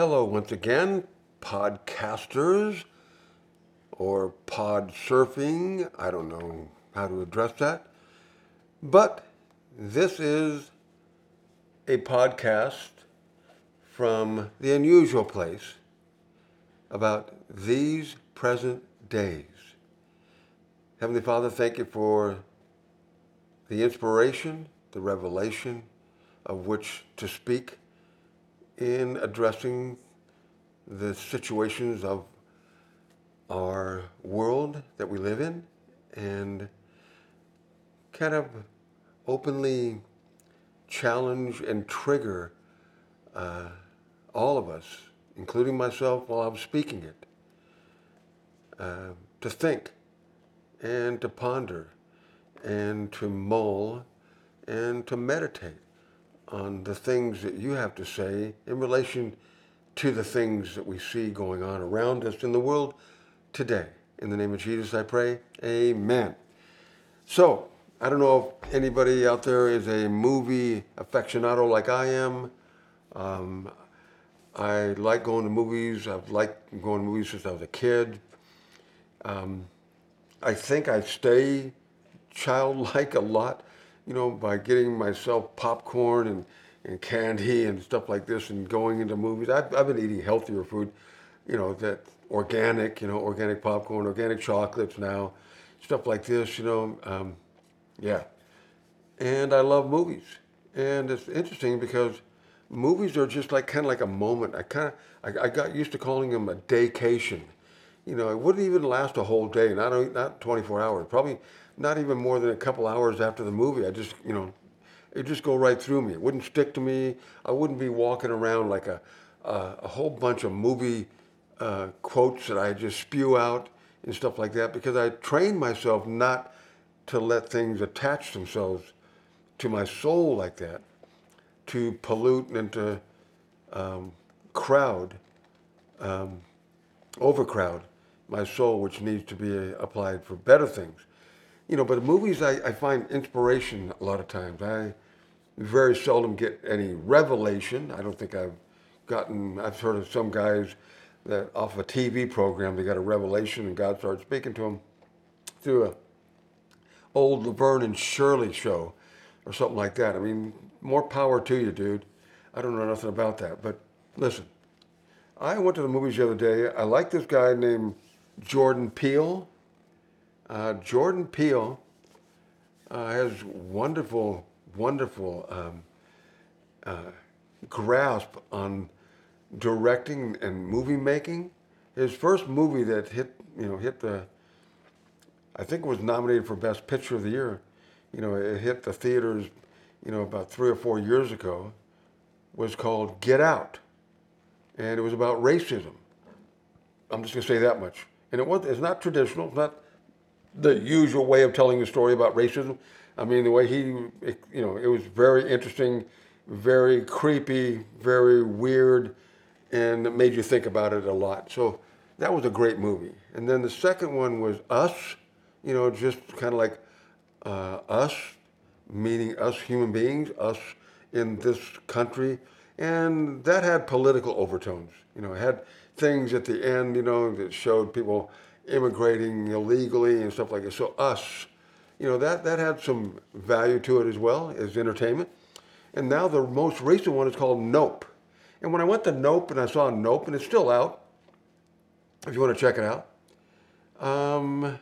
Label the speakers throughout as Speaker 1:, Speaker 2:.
Speaker 1: Hello, once again, podcasters or pod surfing. I don't know how to address that. But this is a podcast from the unusual place about these present days. Heavenly Father, thank you for the inspiration, the revelation of which to speak in addressing the situations of our world that we live in and kind of openly challenge and trigger uh, all of us, including myself while I'm speaking it, uh, to think and to ponder and to mull and to meditate on the things that you have to say in relation to the things that we see going on around us in the world today. In the name of Jesus, I pray. Amen. So, I don't know if anybody out there is a movie aficionado like I am. Um, I like going to movies. I've liked going to movies since I was a kid. Um, I think I stay childlike a lot you know, by getting myself popcorn and, and candy and stuff like this and going into movies. I've, I've been eating healthier food, you know, that organic, you know, organic popcorn, organic chocolates now, stuff like this, you know. Um, yeah. And I love movies. And it's interesting because movies are just like kind of like a moment. I kind of, I, I got used to calling them a daycation. You know, it wouldn't even last a whole day, not, not 24 hours, probably not even more than a couple hours after the movie. I just, you know, it just go right through me. It wouldn't stick to me. I wouldn't be walking around like a, a, a whole bunch of movie uh, quotes that I just spew out and stuff like that because I trained myself not to let things attach themselves to my soul like that, to pollute and to um, crowd, um, overcrowd my soul, which needs to be applied for better things you know, but movies, I, I find inspiration a lot of times. I very seldom get any revelation. I don't think I've gotten, I've heard of some guys that off a TV program, they got a revelation and God started speaking to them through a old Laverne and Shirley show or something like that. I mean, more power to you, dude. I don't know nothing about that. But listen, I went to the movies the other day. I like this guy named Jordan Peele. Uh, Jordan Peele uh, has wonderful, wonderful um, uh, grasp on directing and movie making. His first movie that hit, you know, hit the, I think was nominated for Best Picture of the Year. You know, it hit the theaters, you know, about three or four years ago. Was called Get Out, and it was about racism. I'm just gonna say that much. And it was, it's not traditional. It's not the usual way of telling the story about racism. I mean, the way he, you know, it was very interesting, very creepy, very weird, and it made you think about it a lot. So that was a great movie. And then the second one was Us, you know, just kind of like uh, us, meaning us human beings, us in this country. And that had political overtones. You know, it had things at the end, you know, that showed people immigrating illegally and stuff like that. So us, you know, that, that had some value to it as well as entertainment. And now the most recent one is called Nope. And when I went to Nope and I saw Nope, and it's still out, if you want to check it out, um,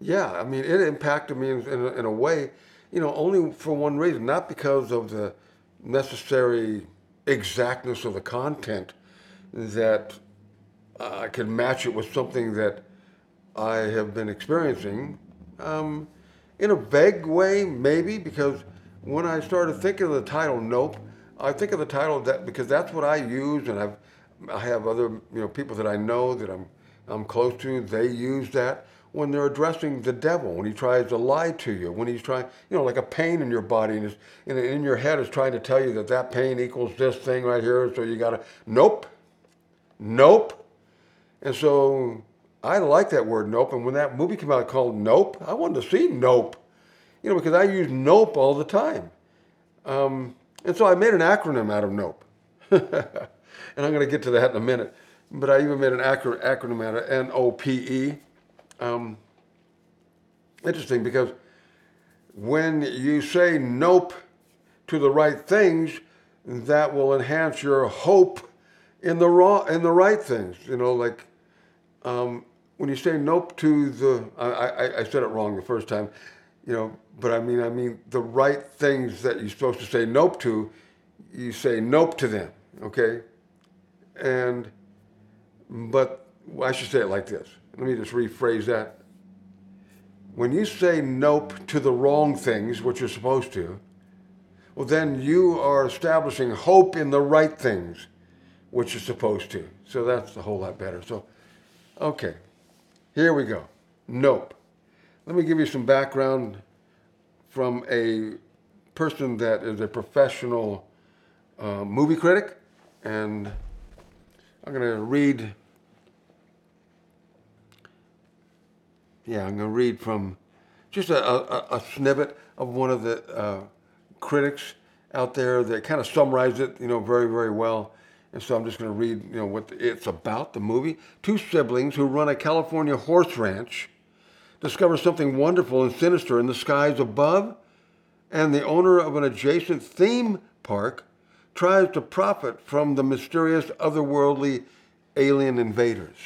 Speaker 1: yeah, I mean, it impacted me in, in, in a way, you know, only for one reason, not because of the necessary exactness of the content that I could match it with something that I have been experiencing. Um, in a vague way, maybe, because when I started thinking of the title Nope, I think of the title that because that's what I use, and I've I have other you know people that I know that I'm I'm close to. They use that when they're addressing the devil, when he tries to lie to you, when he's trying, you know, like a pain in your body and, and in your head is trying to tell you that that pain equals this thing right here. So you got to, nope, nope, and so I like that word nope. And when that movie came out called Nope, I wanted to see Nope, you know, because I use Nope all the time. Um, and so I made an acronym out of Nope. and I'm going to get to that in a minute. But I even made an acronym, acronym out of N O P E. Um, interesting because when you say nope to the right things, that will enhance your hope in the wrong in the right things. You know, like um, when you say nope to the, I, I, I said it wrong the first time, you know, but I mean, I mean the right things that you're supposed to say nope to, you say nope to them, okay? And, but I should say it like this. Let me just rephrase that. When you say nope to the wrong things, which you're supposed to, well, then you are establishing hope in the right things, which you're supposed to. So that's a whole lot better. So, okay, here we go. Nope. Let me give you some background from a person that is a professional uh, movie critic, and I'm going to read. Yeah, I'm going to read from just a, a, a snippet of one of the uh, critics out there that kind of summarized it, you know, very, very well. And so I'm just going to read, you know, what it's about, the movie. Two siblings who run a California horse ranch discover something wonderful and sinister in the skies above, and the owner of an adjacent theme park tries to profit from the mysterious otherworldly alien invaders.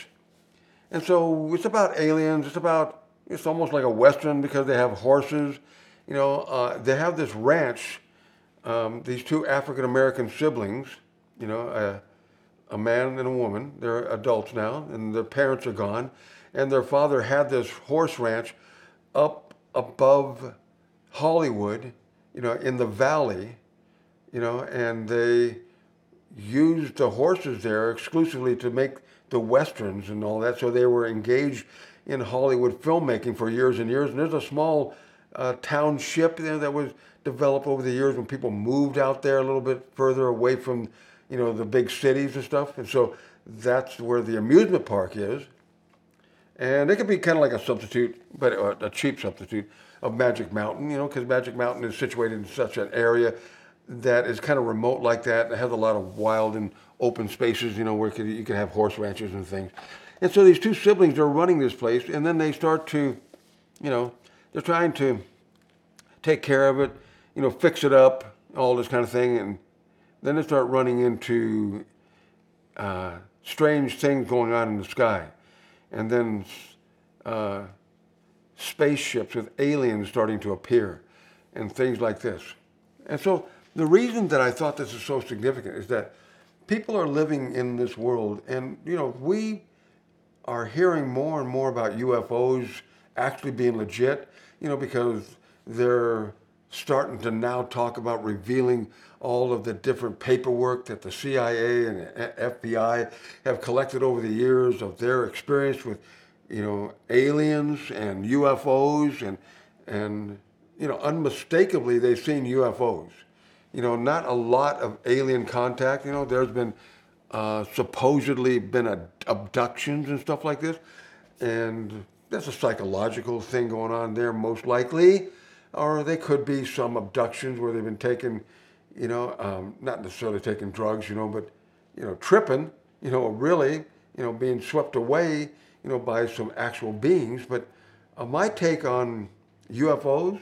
Speaker 1: And so it's about aliens, it's about, it's almost like a Western because they have horses. You know, uh, they have this ranch, um, these two African American siblings, you know, a, a man and a woman. They're adults now, and their parents are gone. And their father had this horse ranch up above Hollywood, you know, in the valley, you know, and they used the horses there exclusively to make the westerns and all that. So they were engaged in Hollywood filmmaking for years and years. And there's a small uh, township there that was developed over the years when people moved out there a little bit further away from you know, the big cities and stuff. And so that's where the amusement park is. And it could be kind of like a substitute, but uh, a cheap substitute of Magic Mountain, you know, because Magic Mountain is situated in such an area that is kind of remote like that. It has a lot of wild and open spaces, you know, where you can have horse ranches and things. And so these two siblings are running this place, and then they start to, you know, they're trying to take care of it, you know, fix it up, all this kind of thing. And then they start running into uh, strange things going on in the sky. And then uh, spaceships with aliens starting to appear and things like this. And so the reason that I thought this is so significant is that people are living in this world and, you know, we are hearing more and more about UFOs actually being legit, you know, because they're starting to now talk about revealing all of the different paperwork that the CIA and FBI have collected over the years of their experience with, you know, aliens and UFOs and and you know, unmistakably they've seen UFOs. You know, not a lot of alien contact. You know, there's been uh, supposedly been abductions and stuff like this, and that's a psychological thing going on there, most likely or they could be some abductions where they've been taken, you know, um, not necessarily taking drugs, you know, but, you know, tripping, you know, really, you know, being swept away, you know, by some actual beings. But uh, my take on UFOs,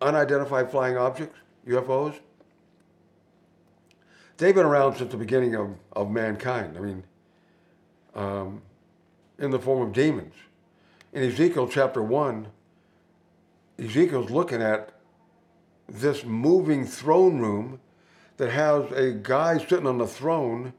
Speaker 1: unidentified flying objects, UFOs, they've been around since the beginning of, of mankind. I mean, um, in the form of demons. In Ezekiel chapter 1, Ezekiel's looking at this moving throne room that has a guy sitting on the throne.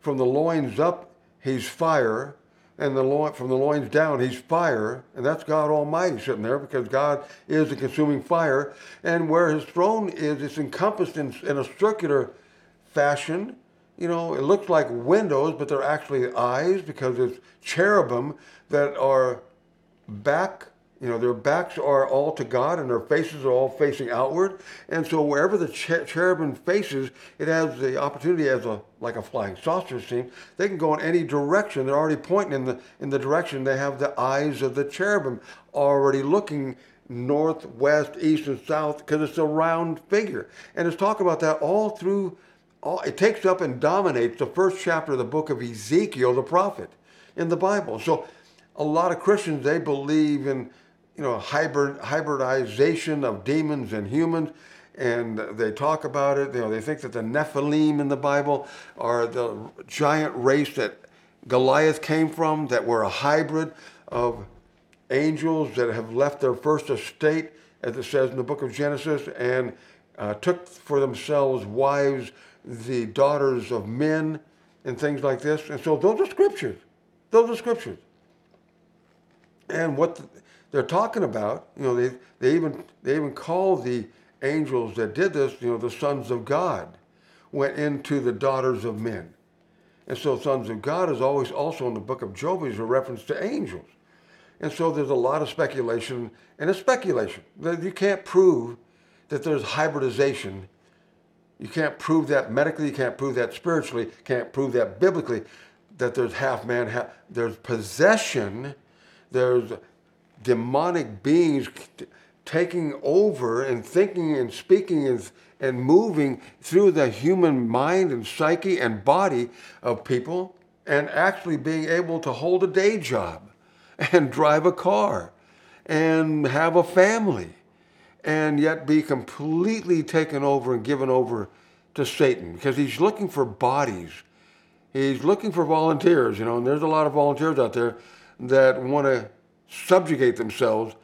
Speaker 1: From the loins up, he's fire, and the loin, from the loins down, he's fire, and that's God Almighty sitting there because God is the consuming fire. And where his throne is, it's encompassed in, in a circular fashion. You know, it looks like windows, but they're actually eyes because it's cherubim that are back you know, their backs are all to God and their faces are all facing outward. And so wherever the cherubim faces, it has the opportunity as a like a flying saucer scene. They can go in any direction. They're already pointing in the in the direction. They have the eyes of the cherubim already looking north, west, east, and south because it's a round figure. And it's talk about that all through all, it takes up and dominates the first chapter of the book of Ezekiel, the prophet, in the Bible. So a lot of Christians, they believe in, you know, hybrid, hybridization of demons and humans and they talk about it. You know, they think that the Nephilim in the Bible are the giant race that Goliath came from, that were a hybrid of angels that have left their first estate, as it says in the book of Genesis, and uh, took for themselves wives, the daughters of men, and things like this. And so those are scriptures. Those are scriptures. And what they're talking about, you know, they, they even they even call the angels that did this, you know, the sons of God went into the daughters of men. And so sons of God is always also in the book of Job is a reference to angels. And so there's a lot of speculation, and it's speculation. that You can't prove that there's hybridization. You can't prove that medically, you can't prove that spiritually, can't prove that biblically, that there's half man, half, there's possession, there's demonic beings taking over and thinking and speaking and, and moving through the human mind and psyche and body of people and actually being able to hold a day job and drive a car and have a family and yet be completely taken over and given over to Satan because he's looking for bodies. He's looking for volunteers, you know, and there's a lot of volunteers out there that want to subjugate themselves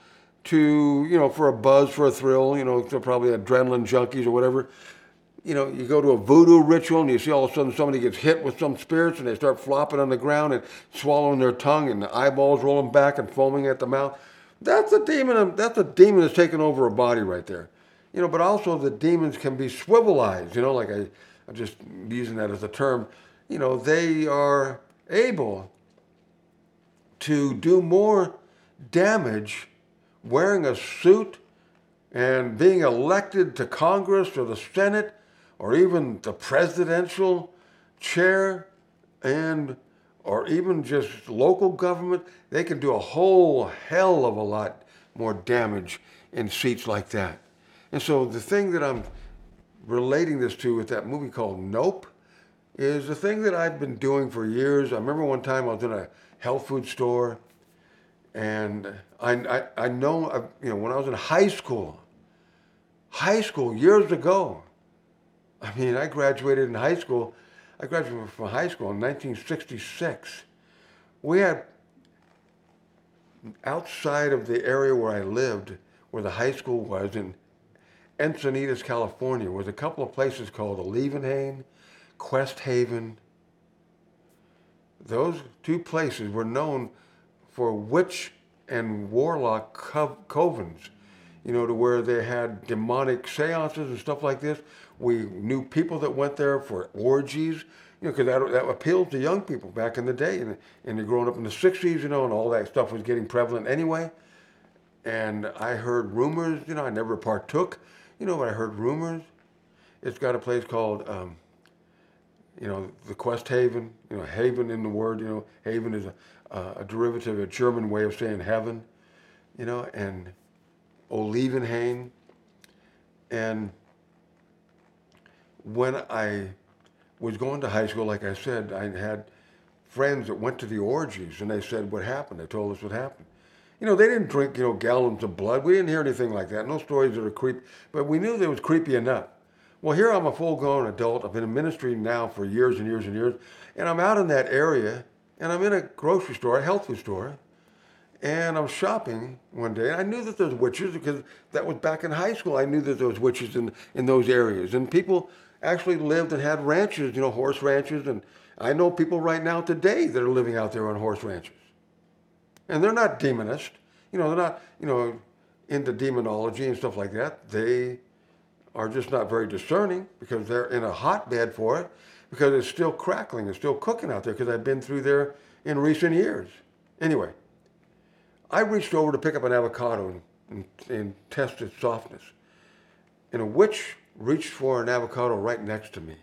Speaker 1: to, you know, for a buzz, for a thrill, you know, they're probably adrenaline junkies or whatever. You know, you go to a voodoo ritual and you see all of a sudden somebody gets hit with some spirits and they start flopping on the ground and swallowing their tongue and the eyeballs rolling back and foaming at the mouth. That's a demon. That's a demon that's taking over a body right there. You know, but also the demons can be swivelized. You know, like I, I'm just using that as a term. You know, they are able to do more damage wearing a suit and being elected to Congress or the Senate or even the presidential chair and or even just local government, they can do a whole hell of a lot more damage in seats like that. And so the thing that I'm relating this to with that movie called Nope is the thing that I've been doing for years. I remember one time I was in a health food store and I, I, I know, uh, you know, when I was in high school, high school years ago, I mean, I graduated in high school. I graduated from high school in 1966. We had, outside of the area where I lived, where the high school was in Encinitas, California, was a couple of places called Olivenhain, Quest Haven. Those two places were known for witch and warlock co- covens, you know, to where they had demonic seances and stuff like this. We knew people that went there for orgies, you know, because that, that appealed to young people back in the day. And, and they're growing up in the 60s, you know, and all that stuff was getting prevalent anyway. And I heard rumors, you know, I never partook, you know, but I heard rumors. It's got a place called, um, you know, the Quest Haven, you know, haven in the word, you know, haven is a, uh, a derivative, a German way of saying heaven, you know, and Olivenhain. And when I was going to high school, like I said, I had friends that went to the orgies and they said what happened. They told us what happened. You know, they didn't drink, you know, gallons of blood. We didn't hear anything like that. No stories that are creepy, but we knew it was creepy enough. Well, here I'm a full grown adult. I've been in ministry now for years and years and years. And I'm out in that area and I'm in a grocery store, a health food store, and I'm shopping one day. And I knew that there's witches because that was back in high school. I knew that there was witches in, in those areas. And people actually lived and had ranches, you know, horse ranches. And I know people right now today that are living out there on horse ranches. And they're not demonist. You know, they're not, you know, into demonology and stuff like that. They are just not very discerning because they're in a hotbed for it because it's still crackling, it's still cooking out there because I've been through there in recent years. Anyway, I reached over to pick up an avocado and, and, and test its softness. And a witch reached for an avocado right next to me.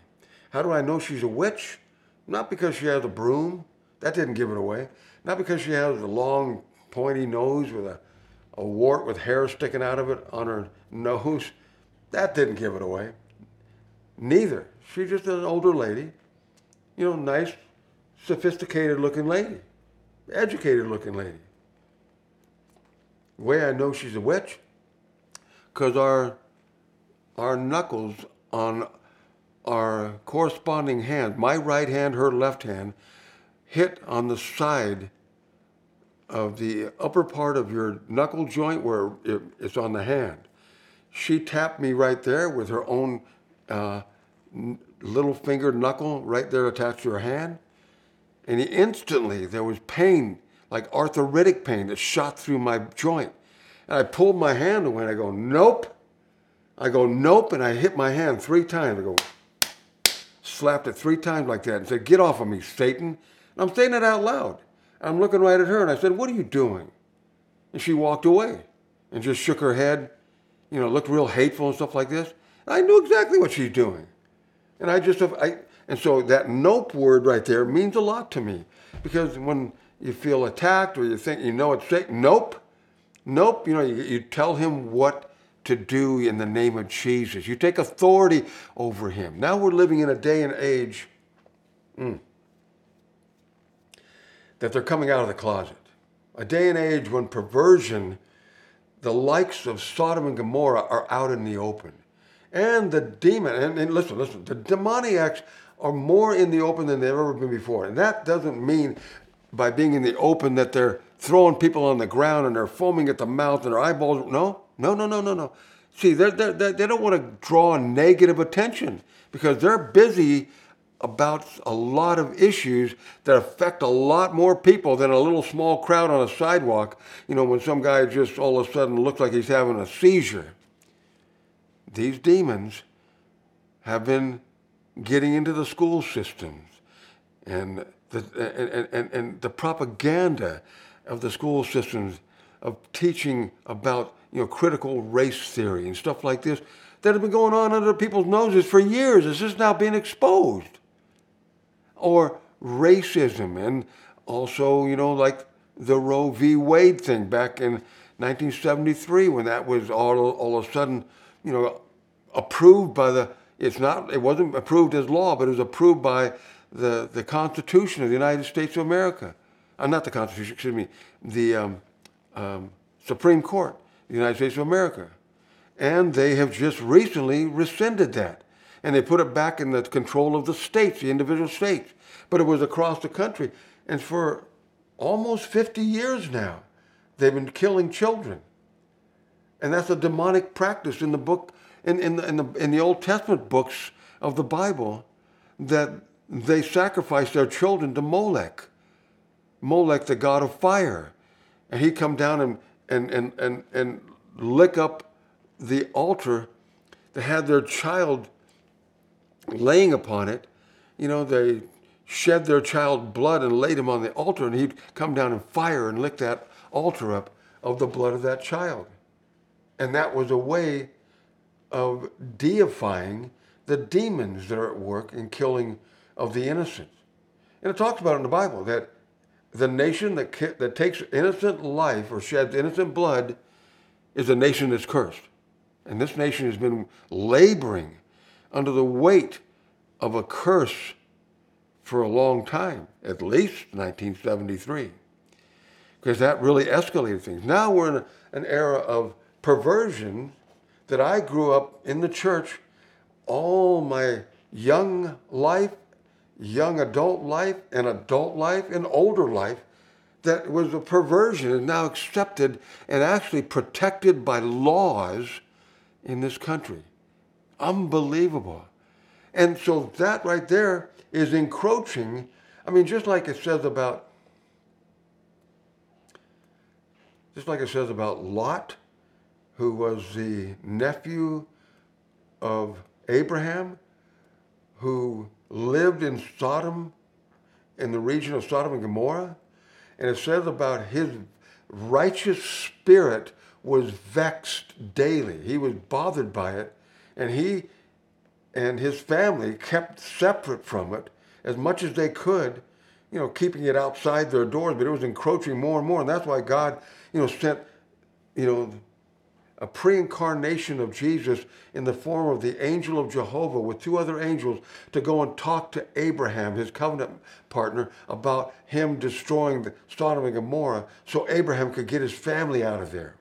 Speaker 1: How do I know she's a witch? Not because she has a broom, that didn't give it away. Not because she has a long, pointy nose with a, a wart with hair sticking out of it on her nose, that didn't give it away. Neither. She's just an older lady, you know, nice, sophisticated looking lady, educated looking lady. The way I know she's a witch, because our our knuckles on our corresponding hand, my right hand, her left hand, hit on the side of the upper part of your knuckle joint where it's on the hand. She tapped me right there with her own uh, little finger knuckle right there attached to her hand. And he instantly there was pain, like arthritic pain that shot through my joint. And I pulled my hand away and I go, nope. I go, nope. And I hit my hand three times. I go, slapped it three times like that and said, get off of me, Satan. And I'm saying it out loud. I'm looking right at her and I said, what are you doing? And she walked away and just shook her head, you know, looked real hateful and stuff like this. And I knew exactly what she's doing. And I just, I, and so that nope word right there means a lot to me because when you feel attacked or you think you know it's safe, nope, nope, you know, you, you tell him what to do in the name of Jesus. You take authority over him. Now we're living in a day and age mm, that they're coming out of the closet. A day and age when perversion, the likes of Sodom and Gomorrah, are out in the open. And the demon, and, and listen, listen, the demoniacs are more in the open than they've ever been before. And that doesn't mean by being in the open that they're throwing people on the ground and they're foaming at the mouth and their eyeballs. No, no, no, no, no, no. See, they're, they're, they're, they don't want to draw negative attention because they're busy about a lot of issues that affect a lot more people than a little small crowd on a sidewalk. You know, when some guy just all of a sudden looks like he's having a seizure these demons have been getting into the school systems and the, and, and, and the propaganda of the school systems of teaching about you know critical race theory and stuff like this that have been going on under people's noses for years. Is just now being exposed? Or racism and also you know like the roe v. Wade thing back in 1973 when that was all all of a sudden you know, approved by the, it's not, it wasn't approved as law, but it was approved by the, the Constitution of the United States of America. Uh, not the Constitution, excuse me, the um, um, Supreme Court the United States of America. And they have just recently rescinded that. And they put it back in the control of the states, the individual states. But it was across the country. And for almost 50 years now, they've been killing children. And that's a demonic practice in the book, in, in, the, in, the, in the Old Testament books of the Bible, that they sacrificed their children to Molech. Molech, the god of fire. And he'd come down and, and, and, and, and lick up the altar that had their child laying upon it. You know, they shed their child blood and laid him on the altar, and he'd come down in fire and lick that altar up of the blood of that child. And that was a way of deifying the demons that are at work in killing of the innocent. And it talks about in the Bible that the nation that, that takes innocent life or sheds innocent blood is a nation that's cursed. And this nation has been laboring under the weight of a curse for a long time, at least 1973, because that really escalated things. Now we're in an era of perversion that I grew up in the church all my young life, young adult life, and adult life, and older life that was a perversion is now accepted and actually protected by laws in this country. Unbelievable. And so that right there is encroaching. I mean, just like it says about, just like it says about Lot, who was the nephew of Abraham, who lived in Sodom, in the region of Sodom and Gomorrah. And it says about his righteous spirit was vexed daily. He was bothered by it, and he and his family kept separate from it as much as they could, you know, keeping it outside their doors, but it was encroaching more and more. And that's why God, you know, sent, you know, a pre-incarnation of Jesus in the form of the angel of Jehovah with two other angels to go and talk to Abraham, his covenant partner, about him destroying the Sodom and Gomorrah so Abraham could get his family out of there.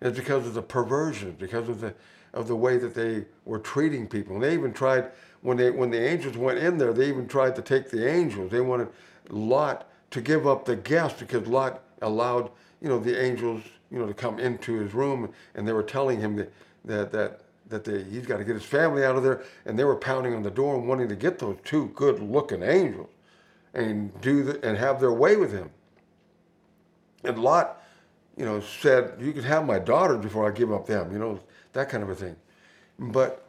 Speaker 1: It's because of the perversion, because of the of the way that they were treating people. And they even tried when they when the angels went in there, they even tried to take the angels. They wanted Lot to give up the guests because Lot allowed, you know, the angels you know, to come into his room, and they were telling him that that that that they, he's got to get his family out of there, and they were pounding on the door and wanting to get those two good-looking angels and do the, and have their way with him. And Lot, you know, said, "You can have my daughters before I give up them," you know, that kind of a thing. But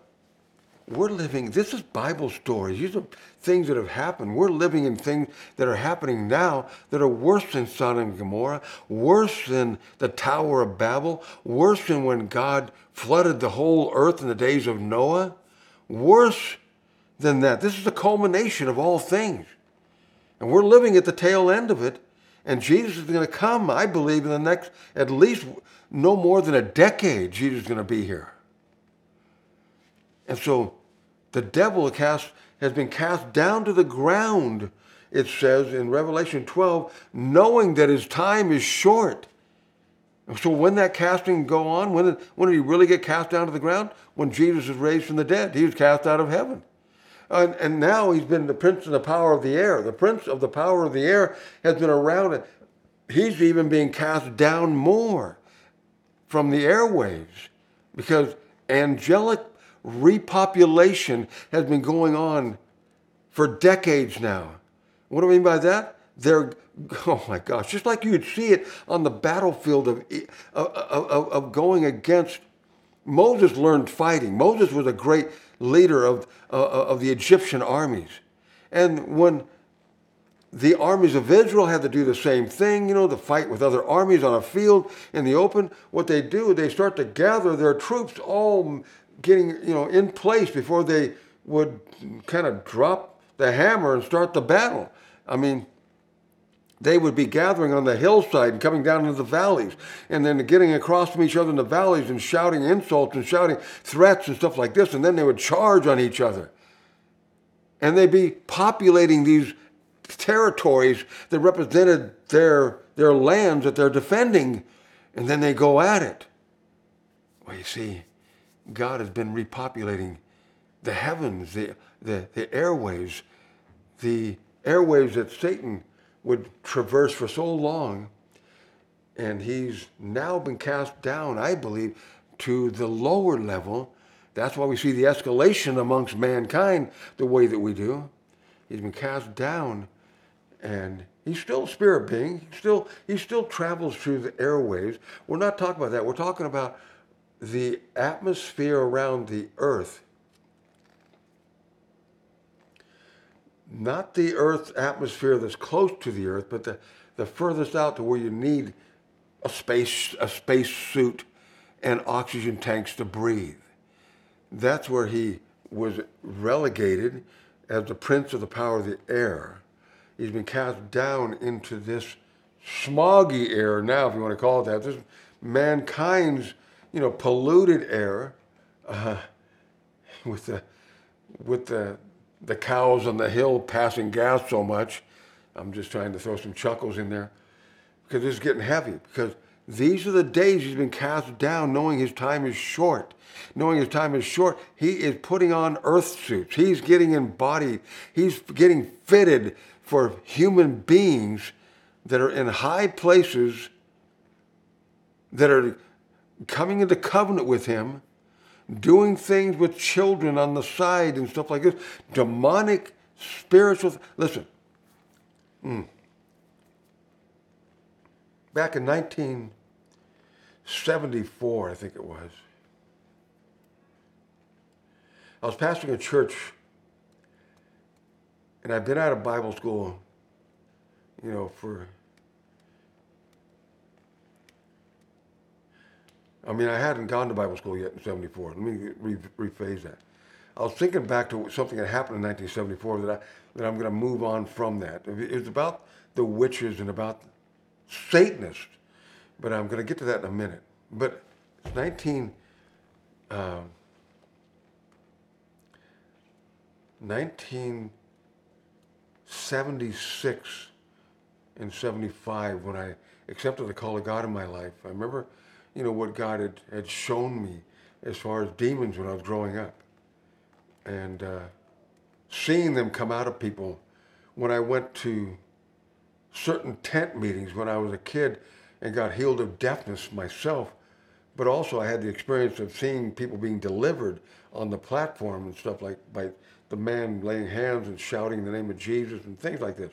Speaker 1: we're living, this is Bible stories. These are things that have happened. We're living in things that are happening now that are worse than Sodom and Gomorrah, worse than the Tower of Babel, worse than when God flooded the whole earth in the days of Noah, worse than that. This is the culmination of all things. And we're living at the tail end of it. And Jesus is going to come, I believe, in the next, at least no more than a decade, Jesus is going to be here. And so the devil cast, has been cast down to the ground, it says in Revelation 12, knowing that his time is short. So when that casting go on, when did, when did he really get cast down to the ground? When Jesus was raised from the dead. He was cast out of heaven. And, and now he's been the prince of the power of the air. The prince of the power of the air has been around it. He's even being cast down more from the airwaves because angelic repopulation has been going on for decades now. What do I mean by that? They're, oh my gosh, just like you'd see it on the battlefield of, of, of, of going against. Moses learned fighting. Moses was a great leader of, uh, of the Egyptian armies. And when the armies of Israel had to do the same thing, you know, to fight with other armies on a field in the open. What they do, they start to gather their troops all getting you know in place before they would kind of drop the hammer and start the battle. I mean, they would be gathering on the hillside and coming down into the valleys and then getting across from each other in the valleys and shouting insults and shouting threats and stuff like this. And then they would charge on each other. And they'd be populating these territories that represented their, their lands that they're defending. And then they go at it. Well, you see, God has been repopulating the heavens, the, the, the airwaves, the airwaves that Satan would traverse for so long. And he's now been cast down, I believe, to the lower level. That's why we see the escalation amongst mankind the way that we do. He's been cast down and he's still a spirit being. He still, he still travels through the airwaves. We're not talking about that. We're talking about the atmosphere around the earth, not the earth's atmosphere that's close to the earth, but the, the furthest out to where you need a space, a space suit and oxygen tanks to breathe. That's where he was relegated as the prince of the power of the air. He's been cast down into this smoggy air now, if you want to call it that. This mankind's you know, polluted air uh, with the with the the cows on the hill passing gas so much. I'm just trying to throw some chuckles in there because it's getting heavy. Because these are the days he's been cast down, knowing his time is short. Knowing his time is short, he is putting on earth suits. He's getting embodied. He's getting fitted for human beings that are in high places that are coming into covenant with him, doing things with children on the side and stuff like this. Demonic, spiritual. Listen. Mm. Back in 1974, I think it was, I was pastoring a church, and I've been out of Bible school, you know, for I mean, I hadn't gone to Bible school yet in 74. Let me re- rephrase that. I was thinking back to something that happened in 1974 that, I, that I'm going to move on from that. It was about the witches and about Satanists, but I'm going to get to that in a minute. But it's 19, um, 1976 and 75 when I accepted the call of God in my life. I remember, you know, what God had, had shown me as far as demons when I was growing up. And uh, seeing them come out of people when I went to certain tent meetings when I was a kid and got healed of deafness myself. But also I had the experience of seeing people being delivered on the platform and stuff like by the man laying hands and shouting the name of Jesus and things like this.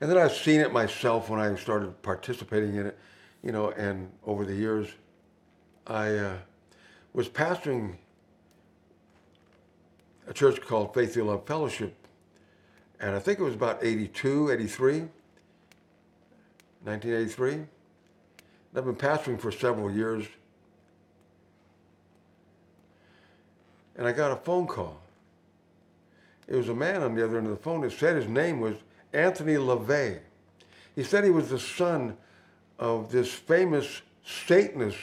Speaker 1: And then I've seen it myself when I started participating in it, you know, and over the years, I uh, was pastoring a church called Faith Your Love Fellowship, and I think it was about 82, 83, 1983. And I've been pastoring for several years, and I got a phone call. It was a man on the other end of the phone that said his name was Anthony LaVey. He said he was the son of this famous Satanist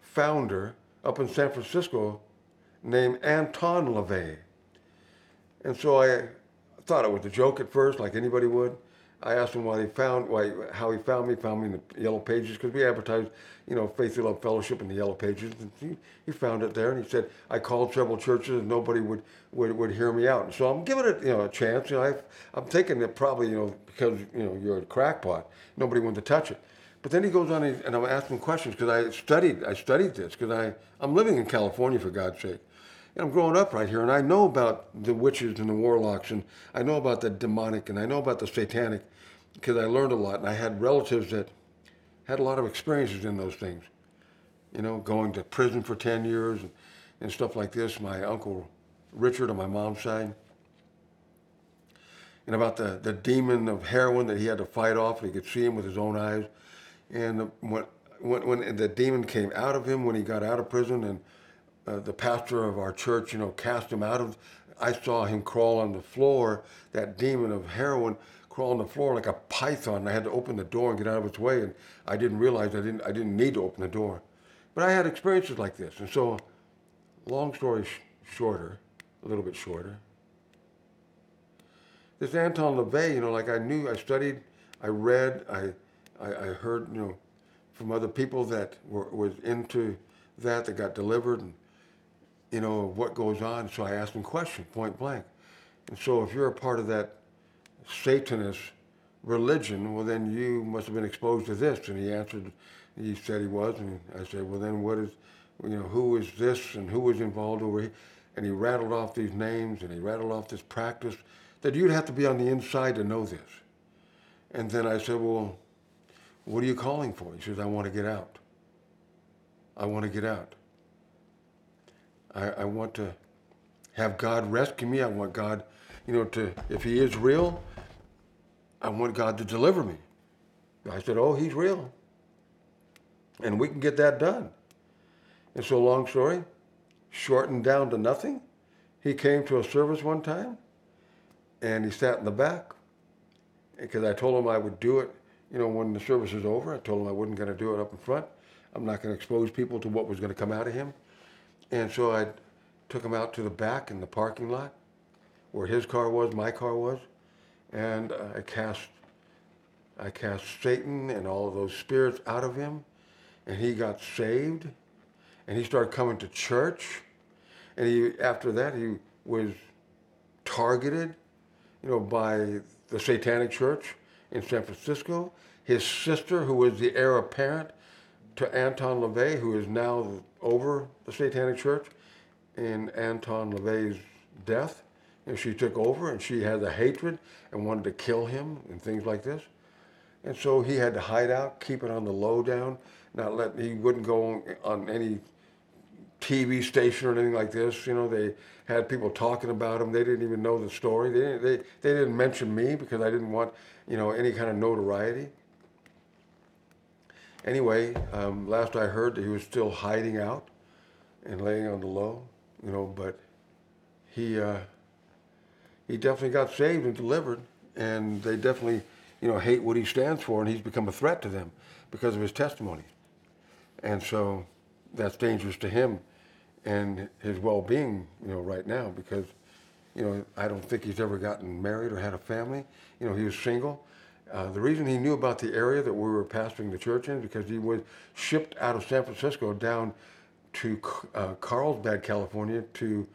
Speaker 1: founder up in San Francisco named Anton LaVey. And so I thought it was a joke at first, like anybody would. I asked him why he found, why, how he found me, found me in the Yellow Pages, because we advertised, you know, Faith Love Fellowship in the Yellow Pages. And he, he found it there, and he said, I called several churches, and nobody would, would, would hear me out. And so I'm giving it, you know, a chance. You know, i I'm thinking that probably, you know, because, you know, you're a crackpot, nobody wanted to touch it. But then he goes on, and I'm asking questions, because I studied, I studied this, because I, I'm living in California, for God's sake. And I'm growing up right here, and I know about the witches and the warlocks, and I know about the demonic, and I know about the satanic because I learned a lot and I had relatives that had a lot of experiences in those things. You know, going to prison for 10 years and, and stuff like this. My uncle Richard on my mom's side. And about the, the demon of heroin that he had to fight off, and he could see him with his own eyes. And when, when, when the demon came out of him when he got out of prison, and uh, the pastor of our church, you know, cast him out of, I saw him crawl on the floor, that demon of heroin, crawl on the floor like a python. I had to open the door and get out of its way, and I didn't realize I didn't I didn't need to open the door. But I had experiences like this, and so, long story sh- shorter, a little bit shorter. This Anton LaVey, you know, like I knew, I studied, I read, I, I, I heard, you know, from other people that were was into that that got delivered, and you know what goes on. So I asked him questions, point blank. And so if you're a part of that Satanist religion, well, then you must have been exposed to this. And he answered, he said he was. And I said, well, then what is, you know, who is this and who was involved over here? And he rattled off these names and he rattled off this practice that you'd have to be on the inside to know this. And then I said, well, what are you calling for? He says, I want to get out. I want to get out. I, I want to have God rescue me. I want God, you know, to, if he is real, I want God to deliver me. I said, Oh, He's real. And we can get that done. And so, long story, shortened down to nothing, he came to a service one time and he sat in the back because I told him I would do it, you know, when the service was over. I told him I wasn't going to do it up in front. I'm not going to expose people to what was going to come out of him. And so I took him out to the back in the parking lot where his car was, my car was and I cast I cast Satan and all of those spirits out of him, and he got saved, and he started coming to church, and he after that he was targeted, you know, by the Satanic Church in San Francisco. His sister, who was the heir apparent to Anton LaVey, who is now over the Satanic Church, in Anton LaVey's death, and she took over and she had a hatred and wanted to kill him and things like this. And so he had to hide out, keep it on the low down, not let, he wouldn't go on any TV station or anything like this. You know, they had people talking about him. They didn't even know the story. They didn't, they, they didn't mention me because I didn't want, you know, any kind of notoriety. Anyway, um, last I heard that he was still hiding out and laying on the low, you know, but he, uh, he definitely got saved and delivered, and they definitely, you know, hate what he stands for, and he's become a threat to them because of his testimony. And so that's dangerous to him and his well-being, you know, right now because, you know, I don't think he's ever gotten married or had a family. You know, he was single. Uh, the reason he knew about the area that we were pastoring the church in because he was shipped out of San Francisco down to uh, Carlsbad, California, to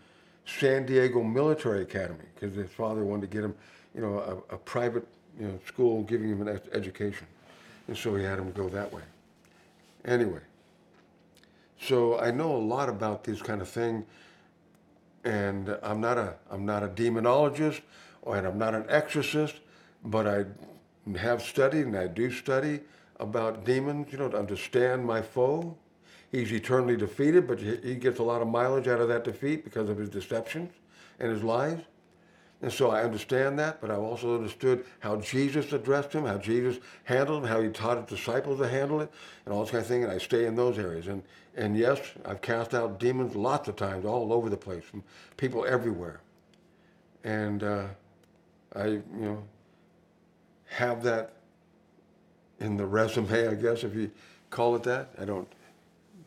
Speaker 1: San Diego Military Academy because his father wanted to get him, you know, a, a private, you know, school giving him an education, and so he had him go that way. Anyway, so I know a lot about this kind of thing, and I'm not a I'm not a demonologist, and I'm not an exorcist, but I have studied and I do study about demons, you know, to understand my foe. He's eternally defeated, but he gets a lot of mileage out of that defeat because of his deceptions and his lies. And so I understand that, but I've also understood how Jesus addressed him, how Jesus handled him, how he taught his disciples to handle it, and all this kind of thing. And I stay in those areas. And, and yes, I've cast out demons lots of times all over the place from people everywhere. And uh, I, you know, have that in the resume, I guess, if you call it that. I don't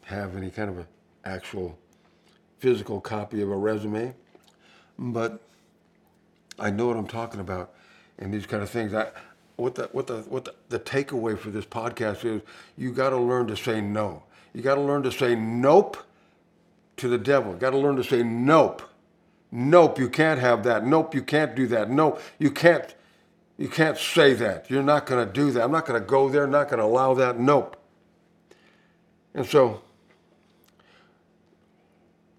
Speaker 1: have any kind of an actual physical copy of a resume, but I know what I'm talking about and these kind of things. I, what the what the what the, the takeaway for this podcast is you got to learn to say no. You got to learn to say nope to the devil. You got to learn to say nope. Nope, you can't have that. Nope, you can't do that. Nope, you can't you can't say that. You're not going to do that. I'm not going to go there. I'm not going to allow that. Nope. And so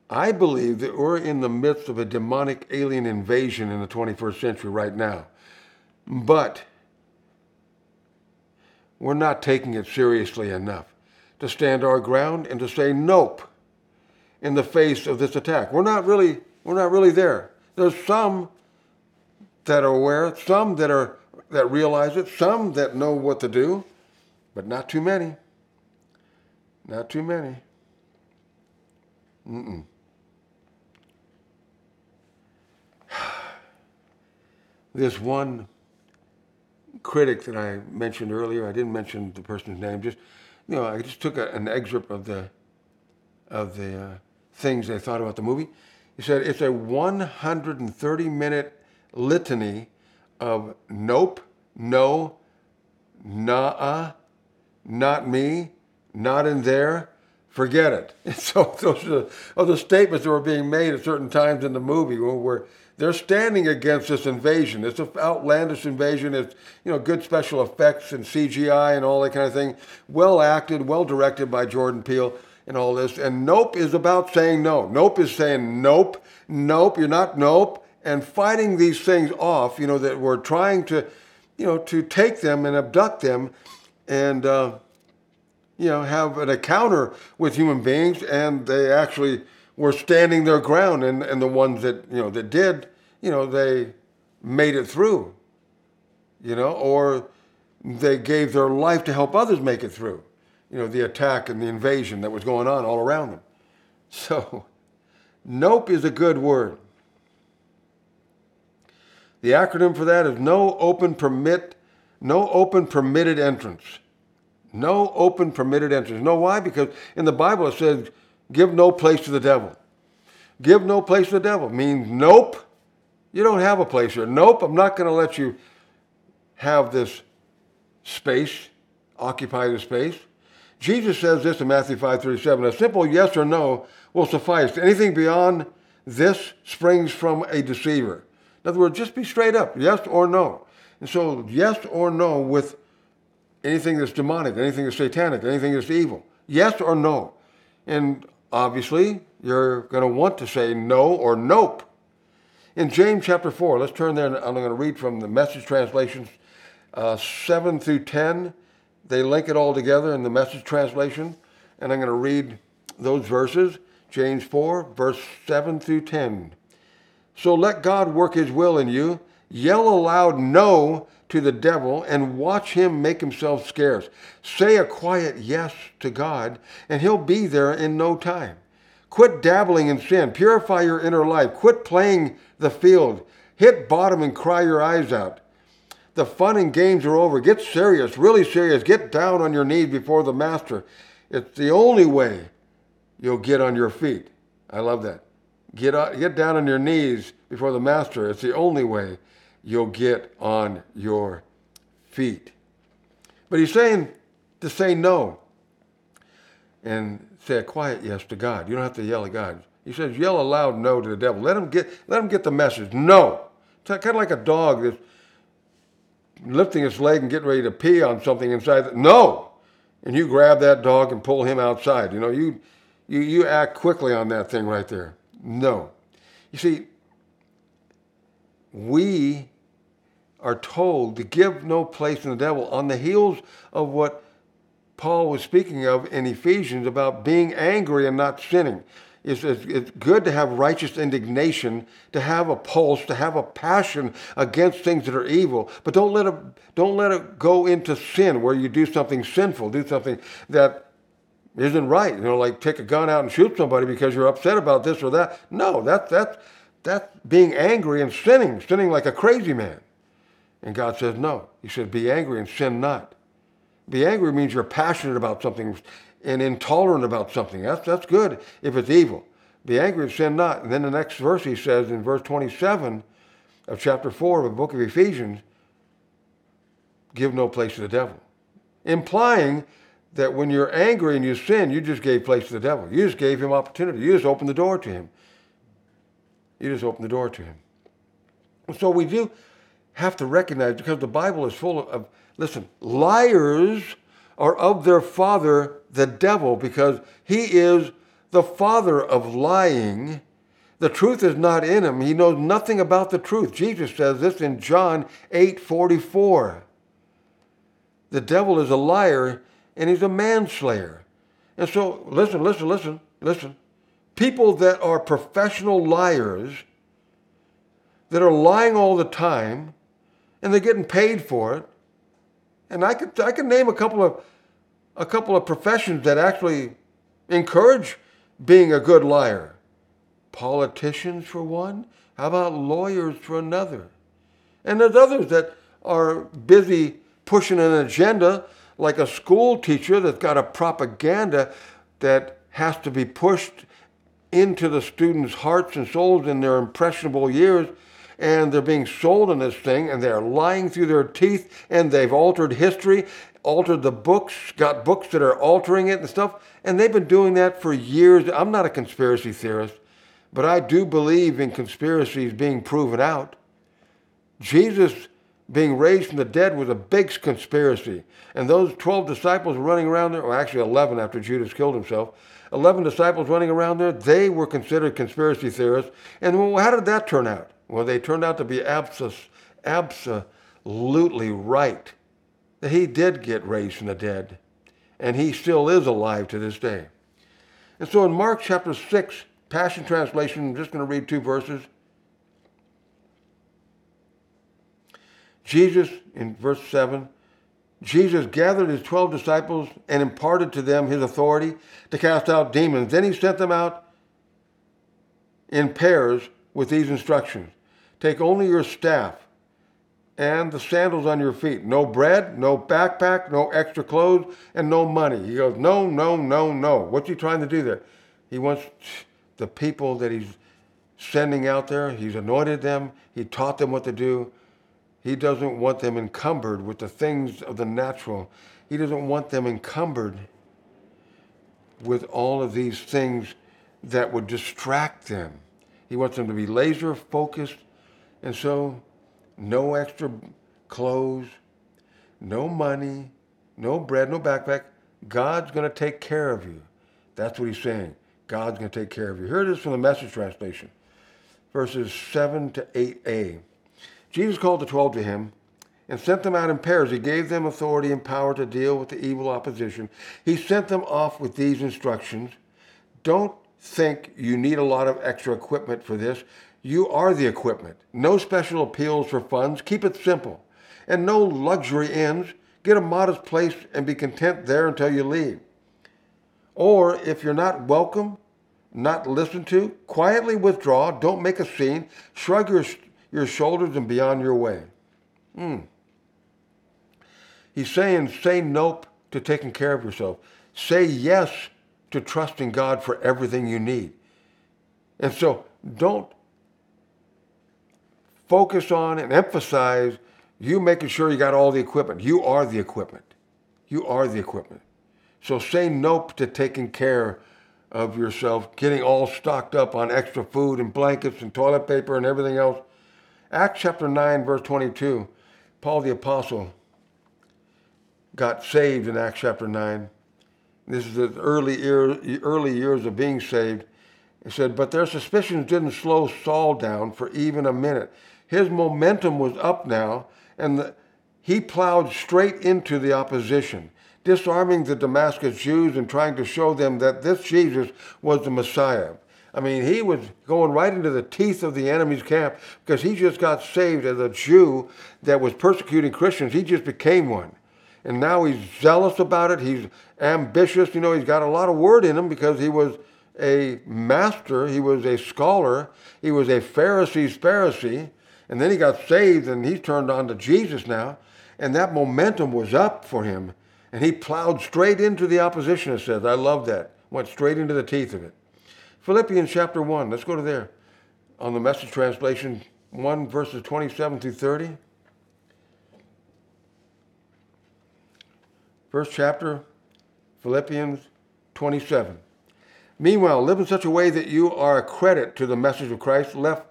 Speaker 1: I believe that we're in the midst of a demonic alien invasion in the 21st century right now. But we're not taking it seriously enough to stand our ground and to say nope in the face of this attack. We're not really we're not really there. There's some that are aware, some that are that realize it, some that know what to do, but not too many. Not too many. Mm-mm. This one critic that I mentioned earlier, I didn't mention the person's name, just you know, I just took a, an excerpt of the of the uh, things they thought about the movie. He said it's a 130 minute litany of nope, no, nah, not me, not in there, forget it. And so those are, are the statements that were being made at certain times in the movie where they're standing against this invasion. It's an outlandish invasion. It's you know good special effects and CGI and all that kind of thing. Well acted, well directed by Jordan Peele and all this. And Nope is about saying no. Nope is saying nope, nope. You're not nope and fighting these things off, you know, that we're trying to, you know, to take them and abduct them and, uh, you know, have an encounter with human beings, and they actually were standing their ground, and, and the ones that, you know, that did, you know, they made it through, you know, or they gave their life to help others make it through, you know, the attack and the invasion that was going on all around them. So, nope is a good word. The acronym for that is no open permit, no open permitted entrance. No open permitted entrance. know why? Because in the Bible it says, give no place to the devil. Give no place to the devil means nope, you don't have a place here. Nope, I'm not going to let you have this space, occupy the space. Jesus says this in Matthew 5:37, a simple yes or no will suffice. Anything beyond this springs from a deceiver. In other words, just be straight up, yes or no. And so, yes or no with anything that's demonic, anything that's satanic, anything that's evil. Yes or no. And obviously, you're going to want to say no or nope. In James chapter 4, let's turn there, I'm going to read from the message translations uh, 7 through 10. They link it all together in the message translation, and I'm going to read those verses. James 4, verse 7 through 10. So let God work his will in you. Yell aloud no to the devil and watch him make himself scarce. Say a quiet yes to God, and he'll be there in no time. Quit dabbling in sin. Purify your inner life. Quit playing the field. Hit bottom and cry your eyes out. The fun and games are over. Get serious, really serious. Get down on your knees before the Master It's the only way you'll get on your feet. I love that. Get, on, get down on your knees before the master. It's the only way you'll get on your feet. But he's saying to say no and say a quiet yes to God. You don't have to yell at God. He says, yell a loud no to the devil. Let him get, let him get the message. No. It's kind of like a dog that's lifting its leg and getting ready to pee on something inside. No. And you grab that dog and pull him outside. You know, you, you, you act quickly on that thing right there. No. You see, we are told to give no place to the devil on the heels of what Paul was speaking of in Ephesians about being angry and not sinning. It's, it's, good to have righteous indignation, to have a pulse, to have a passion against things that are evil, but don't let it, don't let it go into sin where you do something sinful, do something that isn't right. You know, like take a gun out and shoot somebody because you're upset about this or that. No, that's, that's, that's being angry and sinning, sinning like a crazy man. And God says, no. He said, be angry and sin not. Be angry means you're passionate about something and intolerant about something. That's, that's good if it's evil. Be angry and sin not. And then the next verse he says in verse 27 of chapter 4 of the book of Ephesians, give no place to the devil. Implying that when you're angry and you sin, you just gave place to the devil. You just gave him opportunity. You just opened the door to him. You just opened the door to him. So we do have to recognize because the Bible is full of, listen, liars are of their father, the devil, because he is the father of lying. The truth is not in him. He knows nothing about the truth. Jesus says this in John 8 44. The devil is a liar and he's a manslayer. And so, listen, listen, listen, listen. People that are professional liars, that are lying all the time, and they're getting paid for it. And I could I could name a couple of a couple of professions that actually encourage being a good liar. Politicians for one. How about lawyers for another? And there's others that are busy pushing an agenda, like a school teacher that's got a propaganda that has to be pushed into the students' hearts and souls in their impressionable years and they're being sold in this thing and they're lying through their teeth and they've altered history, altered the books, got books that are altering it and stuff. And they've been doing that for years. I'm not a conspiracy theorist, but I do believe in conspiracies being proven out. Jesus being raised from the dead was a big conspiracy. And those 12 disciples running around there, or actually 11 after Judas killed himself, 11 disciples running around there, they were considered conspiracy theorists. And well, how did that turn out? Well, they turned out to be abs- absolutely right. That he did get raised from the dead, and he still is alive to this day. And so in Mark chapter 6, Passion Translation, I'm just going to read two verses. Jesus, in verse 7, Jesus gathered his 12 disciples and imparted to them his authority to cast out demons. Then he sent them out in pairs with these instructions Take only your staff and the sandals on your feet. No bread, no backpack, no extra clothes, and no money. He goes, No, no, no, no. What's he trying to do there? He wants the people that he's sending out there, he's anointed them, he taught them what to do. He doesn't want them encumbered with the things of the natural. He doesn't want them encumbered with all of these things that would distract them. He wants them to be laser focused and so, no extra clothes, no money, no bread, no backpack. God's going to take care of you. That's what he's saying. God's going to take care of you. Here it is from the message translation, verses 7 to 8a. Jesus called the twelve to him and sent them out in pairs. He gave them authority and power to deal with the evil opposition. He sent them off with these instructions Don't think you need a lot of extra equipment for this. You are the equipment. No special appeals for funds. Keep it simple. And no luxury inns. Get a modest place and be content there until you leave. Or if you're not welcome, not listened to, quietly withdraw. Don't make a scene. Shrug your, your shoulders and be on your way. Hmm. He's saying, say nope to taking care of yourself. say yes to trusting God for everything you need. And so don't focus on and emphasize you making sure you got all the equipment. You are the equipment. You are the equipment. So say nope to taking care of yourself, getting all stocked up on extra food and blankets and toilet paper and everything else. Acts chapter 9, verse 22, Paul the Apostle got saved in Acts chapter 9. This is the early, early years of being saved. He said, But their suspicions didn't slow Saul down for even a minute. His momentum was up now, and the, he plowed straight into the opposition, disarming the Damascus Jews and trying to show them that this Jesus was the Messiah. I mean, he was going right into the teeth of the enemy's camp because he just got saved as a Jew that was persecuting Christians. He just became one. And now he's zealous about it. He's ambitious. You know, he's got a lot of word in him because he was a master, he was a scholar, he was a Pharisee's Pharisee. And then he got saved and he's turned on to Jesus now. And that momentum was up for him. And he plowed straight into the opposition, it says. I love that. Went straight into the teeth of it. Philippians chapter 1, let's go to there. On the message translation, 1 verses 27 through 30. First chapter, Philippians 27. Meanwhile, live in such a way that you are a credit to the message of Christ. Let,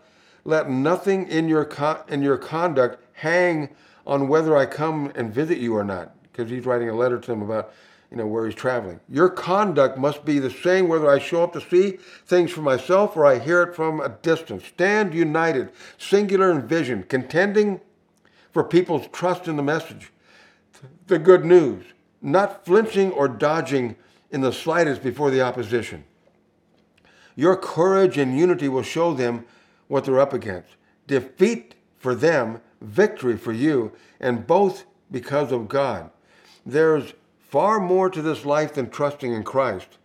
Speaker 1: let nothing in your, in your conduct hang on whether I come and visit you or not, because he's writing a letter to them about you know, where he's traveling. Your conduct must be the same whether I show up to see things for myself or I hear it from a distance. Stand united, singular in vision, contending for people's trust in the message, the good news, not flinching or dodging in the slightest before the opposition. Your courage and unity will show them what they're up against. Defeat for them, victory for you, and both because of God. There's far more to this life than trusting in Christ.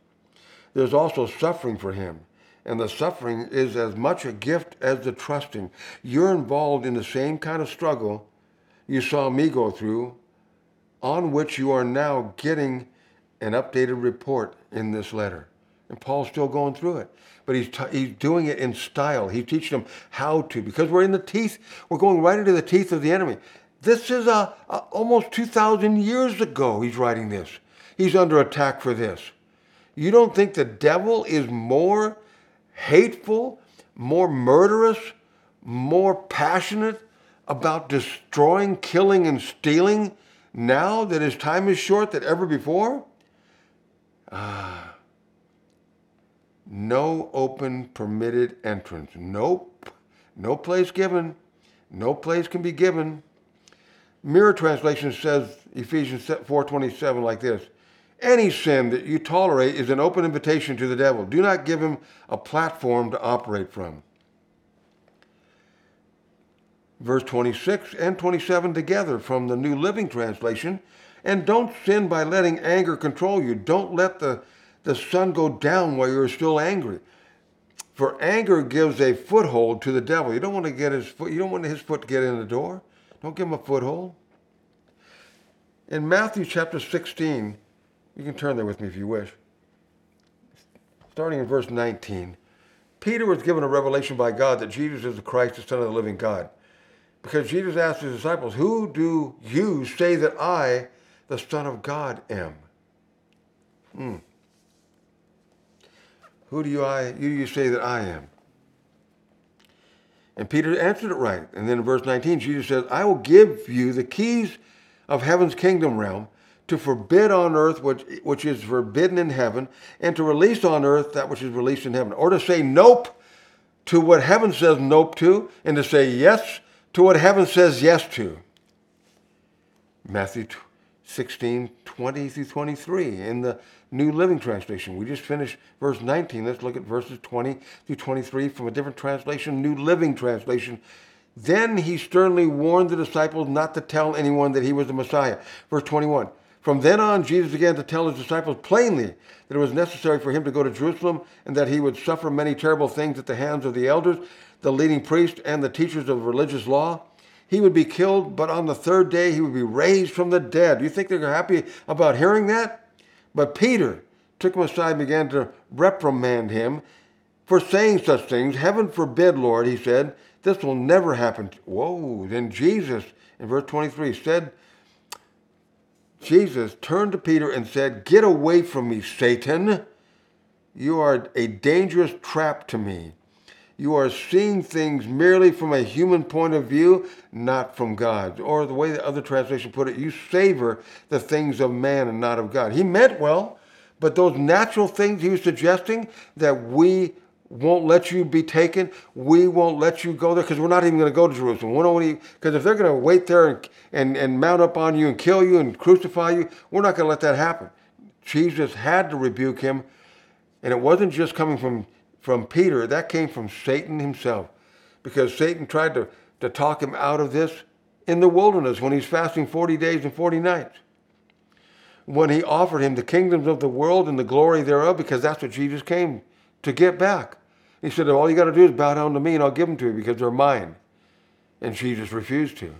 Speaker 1: There's also suffering for Him, and the suffering is as much a gift as the trusting. You're involved in the same kind of struggle you saw me go through, on which you are now getting an updated report in this letter. And Paul's still going through it. But he's, t- he's doing it in style. He's teaching them how to. Because we're in the teeth, we're going right into the teeth of the enemy. This is a, a almost 2,000 years ago he's writing this. He's under attack for this. You don't think the devil is more hateful, more murderous, more passionate about destroying, killing, and stealing now that his time is short than ever before? Ah. No open permitted entrance. Nope. No place given. No place can be given. Mirror translation says Ephesians 4:27 like this. Any sin that you tolerate is an open invitation to the devil. Do not give him a platform to operate from. Verse 26 and 27 together from the New Living Translation. And don't sin by letting anger control you. Don't let the, the sun go down while you're still angry. For anger gives a foothold to the devil. You don't want to get his foot, you don't want his foot to get in the door. Don't give him a foothold. In Matthew chapter 16, you can turn there with me if you wish. Starting in verse 19, Peter was given a revelation by God that Jesus is the Christ, the Son of the living God. Because Jesus asked his disciples, Who do you say that I, the Son of God, am? Hmm. Who do you, I, you, say that I am? And Peter answered it right. And then in verse 19, Jesus says, I will give you the keys of heaven's kingdom realm to forbid on earth which, which is forbidden in heaven, and to release on earth that which is released in heaven. Or to say nope to what heaven says nope to, and to say yes to what heaven says yes to. Matthew 16, 20 through 23 in the New Living Translation. We just finished verse 19. Let's look at verses 20 through 23 from a different translation, New Living Translation. Then he sternly warned the disciples not to tell anyone that he was the Messiah. Verse 21. From then on, Jesus began to tell his disciples plainly that it was necessary for him to go to Jerusalem and that he would suffer many terrible things at the hands of the elders, the leading priests, and the teachers of religious law. He would be killed, but on the third day he would be raised from the dead. You think they're happy about hearing that? But Peter took him aside and began to reprimand him for saying such things. Heaven forbid, Lord, he said, this will never happen. Whoa. Then Jesus, in verse 23, said, Jesus turned to Peter and said, Get away from me, Satan. You are a dangerous trap to me. You are seeing things merely from a human point of view, not from God. Or the way the other translation put it, you savor the things of man and not of God. He meant well, but those natural things he was suggesting that we won't let you be taken, we won't let you go there because we're not even going to go to Jerusalem. Because if they're going to wait there and, and, and mount up on you and kill you and crucify you, we're not going to let that happen. Jesus had to rebuke him, and it wasn't just coming from from Peter, that came from Satan himself. Because Satan tried to, to talk him out of this in the wilderness when he's fasting 40 days and 40 nights. When he offered him the kingdoms of the world and the glory thereof, because that's what Jesus came to get back. He said, All you got to do is bow down to me and I'll give them to you because they're mine. And Jesus refused to.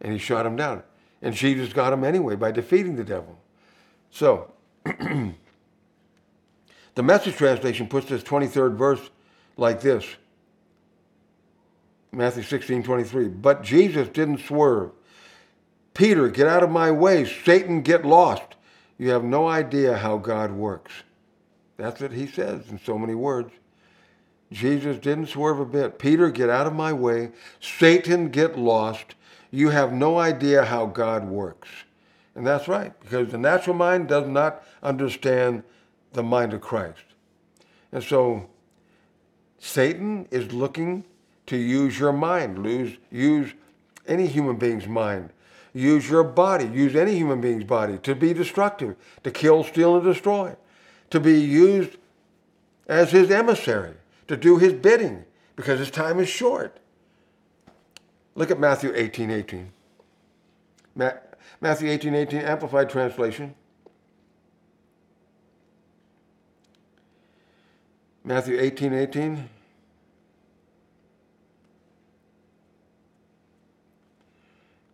Speaker 1: And he shot him down. And Jesus got him anyway by defeating the devil. So, The message translation puts this 23rd verse like this Matthew 16 23. But Jesus didn't swerve. Peter, get out of my way. Satan, get lost. You have no idea how God works. That's what he says in so many words. Jesus didn't swerve a bit. Peter, get out of my way. Satan, get lost. You have no idea how God works. And that's right, because the natural mind does not understand the mind of Christ. And so Satan is looking to use your mind, lose, use any human being's mind, use your body, use any human being's body to be destructive, to kill, steal, and destroy, to be used as his emissary, to do his bidding, because his time is short. Look at Matthew 18 18. Matthew 18 18, Amplified Translation. Matthew 18 18.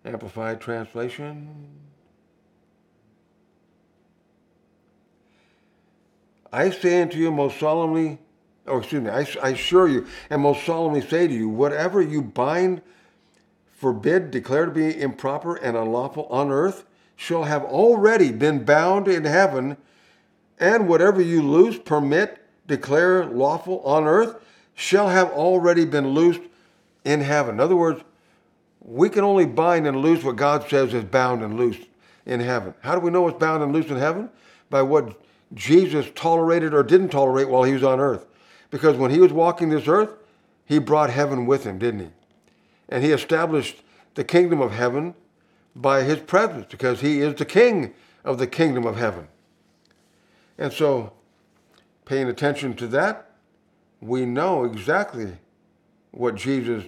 Speaker 1: Amplified Translation. I say unto you most solemnly, or excuse me, I, I assure you, and most solemnly say to you, whatever you bind, forbid, declare to be improper and unlawful on earth, shall have already been bound in heaven, and whatever you loose, permit, declare lawful on earth shall have already been loosed in heaven. In other words, we can only bind and loose what God says is bound and loosed in heaven. How do we know what's bound and loosed in heaven? By what Jesus tolerated or didn't tolerate while he was on earth. Because when he was walking this earth, he brought heaven with him, didn't he? And he established the kingdom of heaven by his presence because he is the king of the kingdom of heaven. And so paying attention to that, we know exactly what Jesus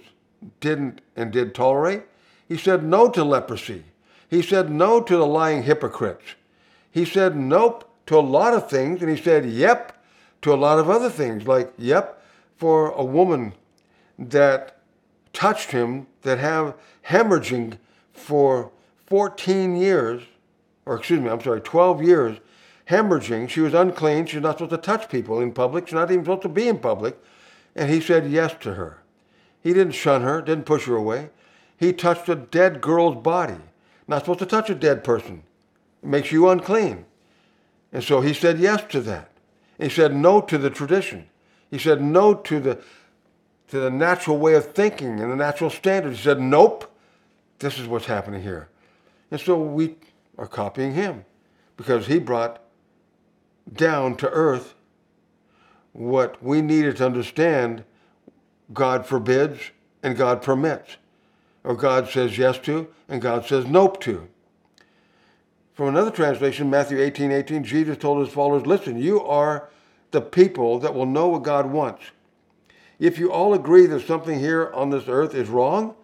Speaker 1: didn't and did tolerate. He said no to leprosy. He said no to the lying hypocrites. He said nope to a lot of things, and he said yep to a lot of other things, like yep for a woman that touched him that have hemorrhaging for 14 years, or excuse me, I'm sorry, 12 years, hemorrhaging. She was unclean. She's not supposed to touch people in public. She's not even supposed to be in public. And he said yes to her. He didn't shun her, didn't push her away. He touched a dead girl's body. Not supposed to touch a dead person. It makes you unclean. And so he said yes to that. He said no to the tradition. He said no to the to the natural way of thinking and the natural standards. He said, nope, this is what's happening here. And so we are copying him because he brought down to earth what we needed to understand God forbids and God permits, or God says yes to and God says nope to. From another translation, Matthew 18 18, Jesus told his followers, Listen, you are the people that will know what God wants. If you all agree that something here on this earth is wrong,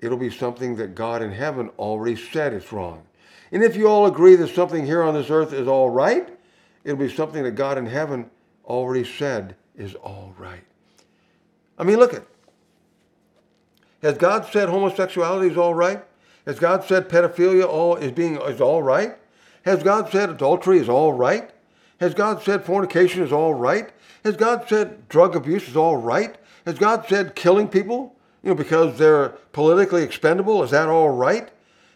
Speaker 1: it'll be something that God in heaven already said is wrong. And if you all agree that something here on this earth is all right, it'll be something that God in heaven already said is all right. I mean, look at has God said homosexuality is all right? Has God said pedophilia all is being is all right? Has God said adultery is all right? Has God said fornication is all right? Has God said drug abuse is all right? Has God said killing people, you know, because they're politically expendable, is that all right?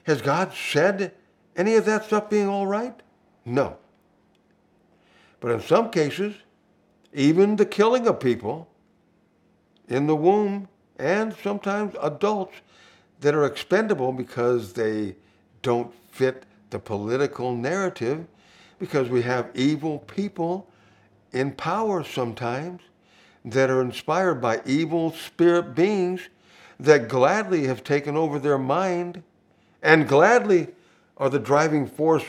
Speaker 1: Has God said any of that stuff being all right? No. But in some cases, even the killing of people in the womb and sometimes adults that are expendable because they don't fit the political narrative because we have evil people in power sometimes that are inspired by evil spirit beings that gladly have taken over their mind and gladly are the driving force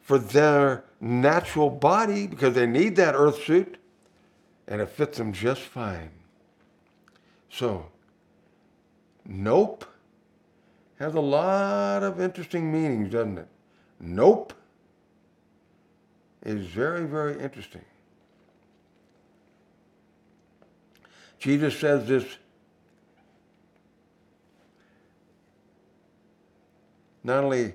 Speaker 1: for their natural body because they need that earth suit and it fits them just fine. So, nope has a lot of interesting meanings, doesn't it? Nope is very, very interesting. Jesus says this not only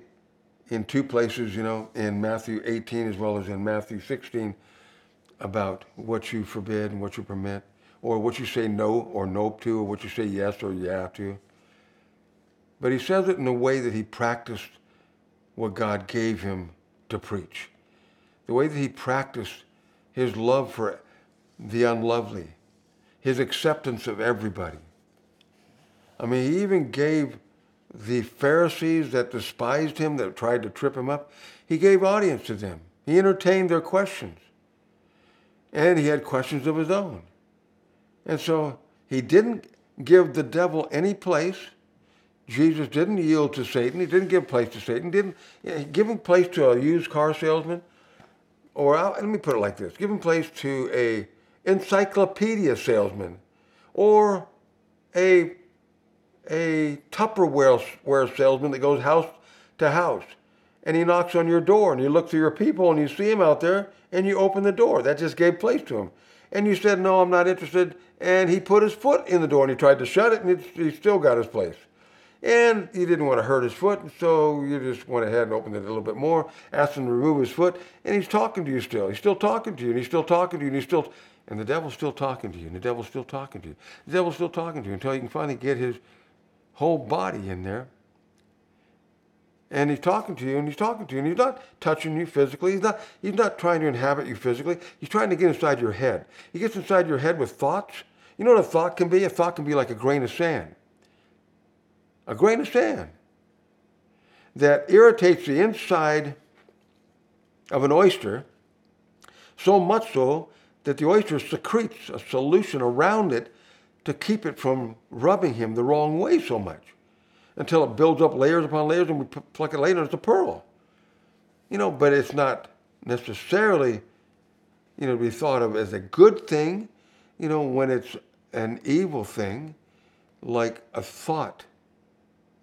Speaker 1: in two places, you know, in Matthew 18 as well as in Matthew 16 about what you forbid and what you permit, or what you say no or nope to, or what you say yes or yeah to. But he says it in a way that he practiced what God gave him to preach. The way that he practiced his love for the unlovely, his acceptance of everybody. I mean, he even gave the Pharisees that despised him, that tried to trip him up, he gave audience to them. He entertained their questions. And he had questions of his own. And so he didn't give the devil any place. Jesus didn't yield to Satan. He didn't give place to Satan. Didn't give him place to a used car salesman. Or let me put it like this: give him place to a encyclopedia salesman, or a a Tupperware salesman that goes house to house, and he knocks on your door, and you look through your people, and you see him out there, and you open the door. That just gave place to him. And you said, "No, I'm not interested." And he put his foot in the door, and he tried to shut it, and he still got his place. And you didn't want to hurt his foot, so you just went ahead and opened it a little bit more, asked him to remove his foot, and he's talking to you still. He's still talking to you, and he's still talking to you, and he's still, and the devil's still talking to you, and the devil's still talking to you. The devil's still talking to you until you can finally get his whole body in there. And he's talking to you, and he's talking to you, and he's not touching you physically. He's not, he's not trying to inhabit you physically. He's trying to get inside your head. He gets inside your head with thoughts. You know what a thought can be? A thought can be like a grain of sand. A grain of sand that irritates the inside of an oyster so much so that the oyster secretes a solution around it to keep it from rubbing him the wrong way so much until it builds up layers upon layers and we pluck it later, it's a pearl. You know, but it's not necessarily, you know, to be thought of as a good thing, you know, when it's an evil thing, like a thought,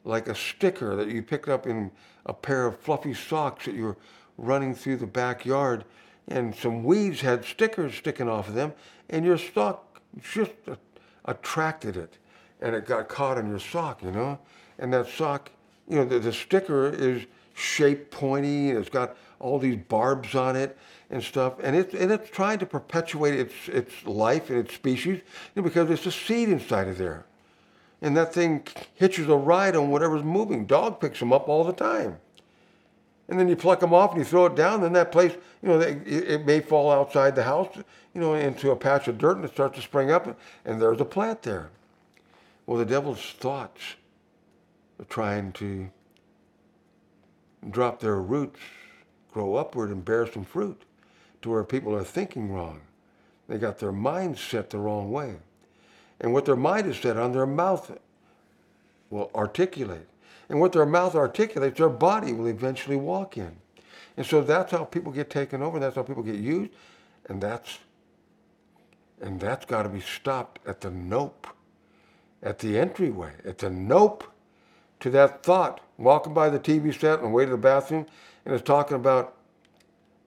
Speaker 1: like a sticker that you picked up in a pair of fluffy socks that you were running through the backyard, and some weeds had stickers sticking off of them, and your sock just attracted it and it got caught in your sock, you know? And that sock, you know, the, the sticker is shaped pointy and it's got all these barbs on it and stuff. And it's, and it's trying to perpetuate its, its life and its species you know, because it's a seed inside of there. And that thing hitches a ride on whatever's moving. Dog picks them up all the time. And then you pluck them off and you throw it down, then that place, you know, it, it may fall outside the house, you know, into a patch of dirt and it starts to spring up and there's a plant there. Well, the devil's thoughts are trying to drop their roots, grow upward and bear some fruit to where people are thinking wrong. They got their mind set the wrong way. And what their mind is set on, their mouth will articulate. And what their mouth articulates, their body will eventually walk in. And so that's how people get taken over, that's how people get used, and that's and that's got to be stopped at the nope, at the entryway, at the nope to that thought. Walking by the TV set on the way to the bathroom, and it's talking about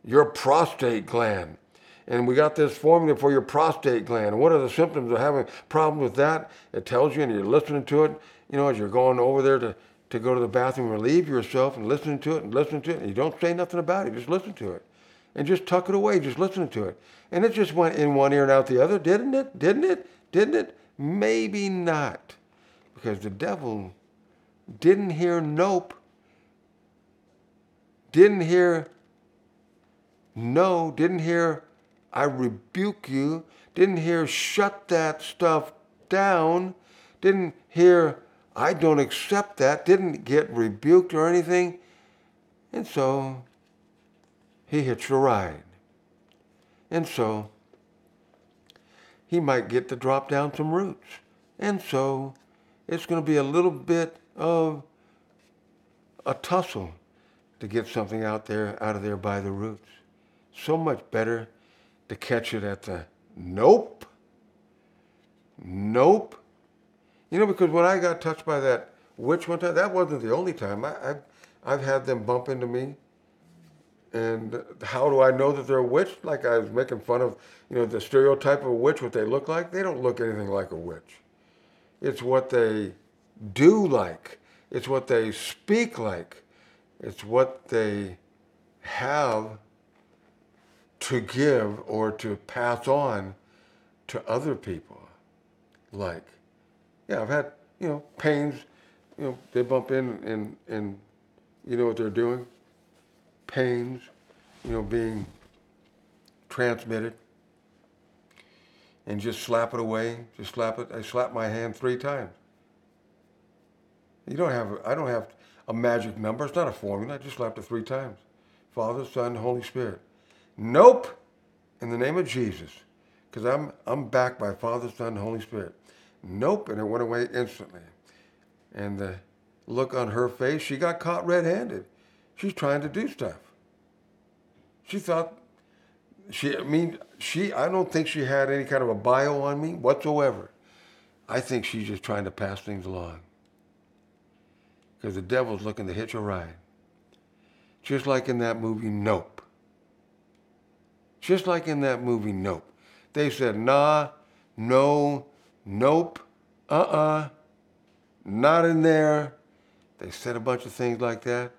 Speaker 1: your prostate gland. And we got this formula for your prostate gland. And what are the symptoms of having a problem with that? It tells you, and you're listening to it, you know, as you're going over there to to go to the bathroom, relieve yourself, and listen to it and listen to it, and you don't say nothing about it, just listen to it. And just tuck it away, just listen to it. And it just went in one ear and out the other, didn't it? Didn't it? Didn't it? Maybe not. Because the devil didn't hear nope, didn't hear no, didn't hear I rebuke you, didn't hear shut that stuff down, didn't hear I don't accept that, didn't get rebuked or anything. And so he hitched a ride. And so he might get to drop down some roots. And so it's going to be a little bit of a tussle to get something out there out of there by the roots. So much better to catch it at the nope, nope. You know, because when I got touched by that witch one time, that wasn't the only time. I, I've, I've had them bump into me. And how do I know that they're a witch? Like I was making fun of, you know, the stereotype of a witch, what they look like. They don't look anything like a witch. It's what they do like. It's what they speak like. It's what they have to give or to pass on to other people. Like, yeah, I've had, you know, pains, you know, they bump in and, and you know what they're doing? Pains, you know, being transmitted. And just slap it away, just slap it. I slap my hand three times. You don't have, I don't have a magic number. It's not a formula. I just slapped it three times. Father, Son, Holy Spirit. Nope. In the name of Jesus. Because I'm, I'm backed by Father, Son, Holy Spirit. Nope. And it went away instantly. And the look on her face, she got caught red handed. She's trying to do stuff. She thought, she, I mean, she, I don't think she had any kind of a bio on me whatsoever. I think she's just trying to pass things along. Because the devil's looking to hitch a ride. Just like in that movie, Nope. Just like in that movie, Nope. They said, nah, no, nope, uh-uh, not in there. They said a bunch of things like that.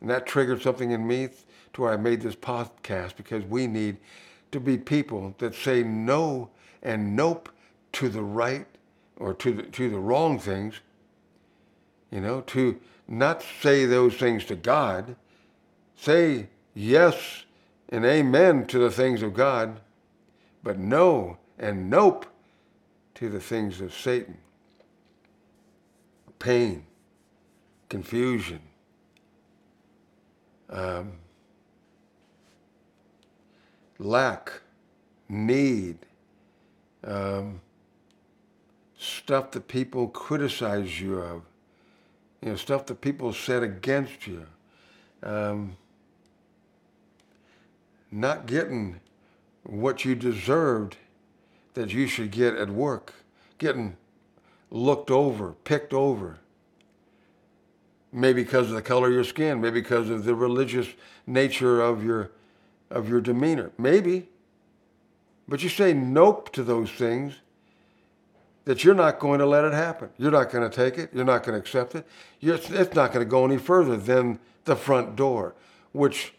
Speaker 1: And that triggered something in me to where I made this podcast because we need to be people that say no and nope to the right or to the, to the wrong things. You know, to not say those things to God. Say yes and amen to the things of God, but no and nope to the things of Satan. Pain, confusion, um, lack, need, um, stuff that people criticize you of, you know, stuff that people said against you. Um, not getting what you deserved that you should get at work, getting looked over, picked over. Maybe because of the color of your skin, maybe because of the religious nature of your of your demeanor. Maybe. But you say nope to those things that you're not going to let it happen. You're not going to take it. You're not going to accept it. You're, it's not going to go any further than the front door, which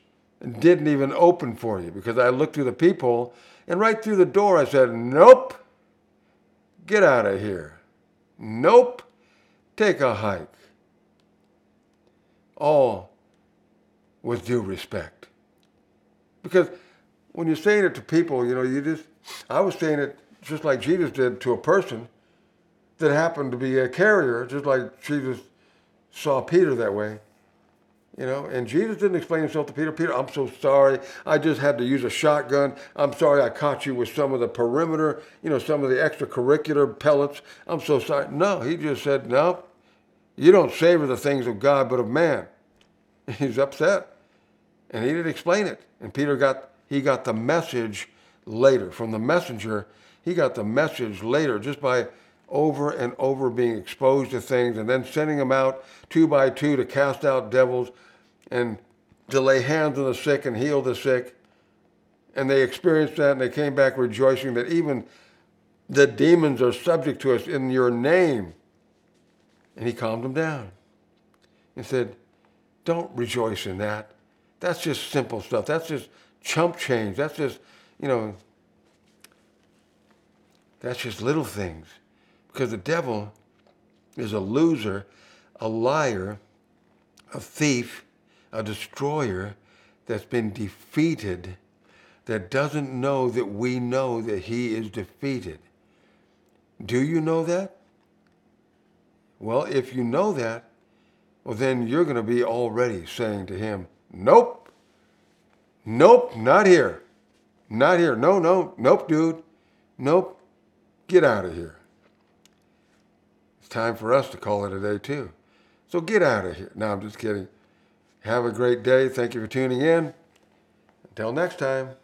Speaker 1: didn't even open for you because I looked through the people and right through the door I said, Nope, get out of here. Nope, take a hike. All with due respect. Because when you're saying it to people, you know, you just, I was saying it just like Jesus did to a person that happened to be a carrier, just like Jesus saw Peter that way. You know, and Jesus didn't explain himself to Peter. Peter, I'm so sorry. I just had to use a shotgun. I'm sorry I caught you with some of the perimeter, you know, some of the extracurricular pellets. I'm so sorry. No, he just said, no, you don't savor the things of God, but of man. He's upset. And he didn't explain it. And Peter got, he got the message later from the messenger. He got the message later just by over and over being exposed to things and then sending them out two by two to cast out devils and to lay hands on the sick and heal the sick. And they experienced that and they came back rejoicing that even the demons are subject to us in your name. And he calmed them down. and said, Don't rejoice in that. That's just simple stuff. That's just chump change. That's just, you know, that's just little things. Because the devil is a loser, a liar, a thief, a destroyer that's been defeated, that doesn't know that we know that he is defeated. Do you know that? Well, if you know that, well, then you're going to be already saying to him, Nope, nope, not here, not here. No, no, nope, dude, nope, get out of here. Time for us to call it a day, too. So get out of here. No, I'm just kidding. Have a great day. Thank you for tuning in. Until next time.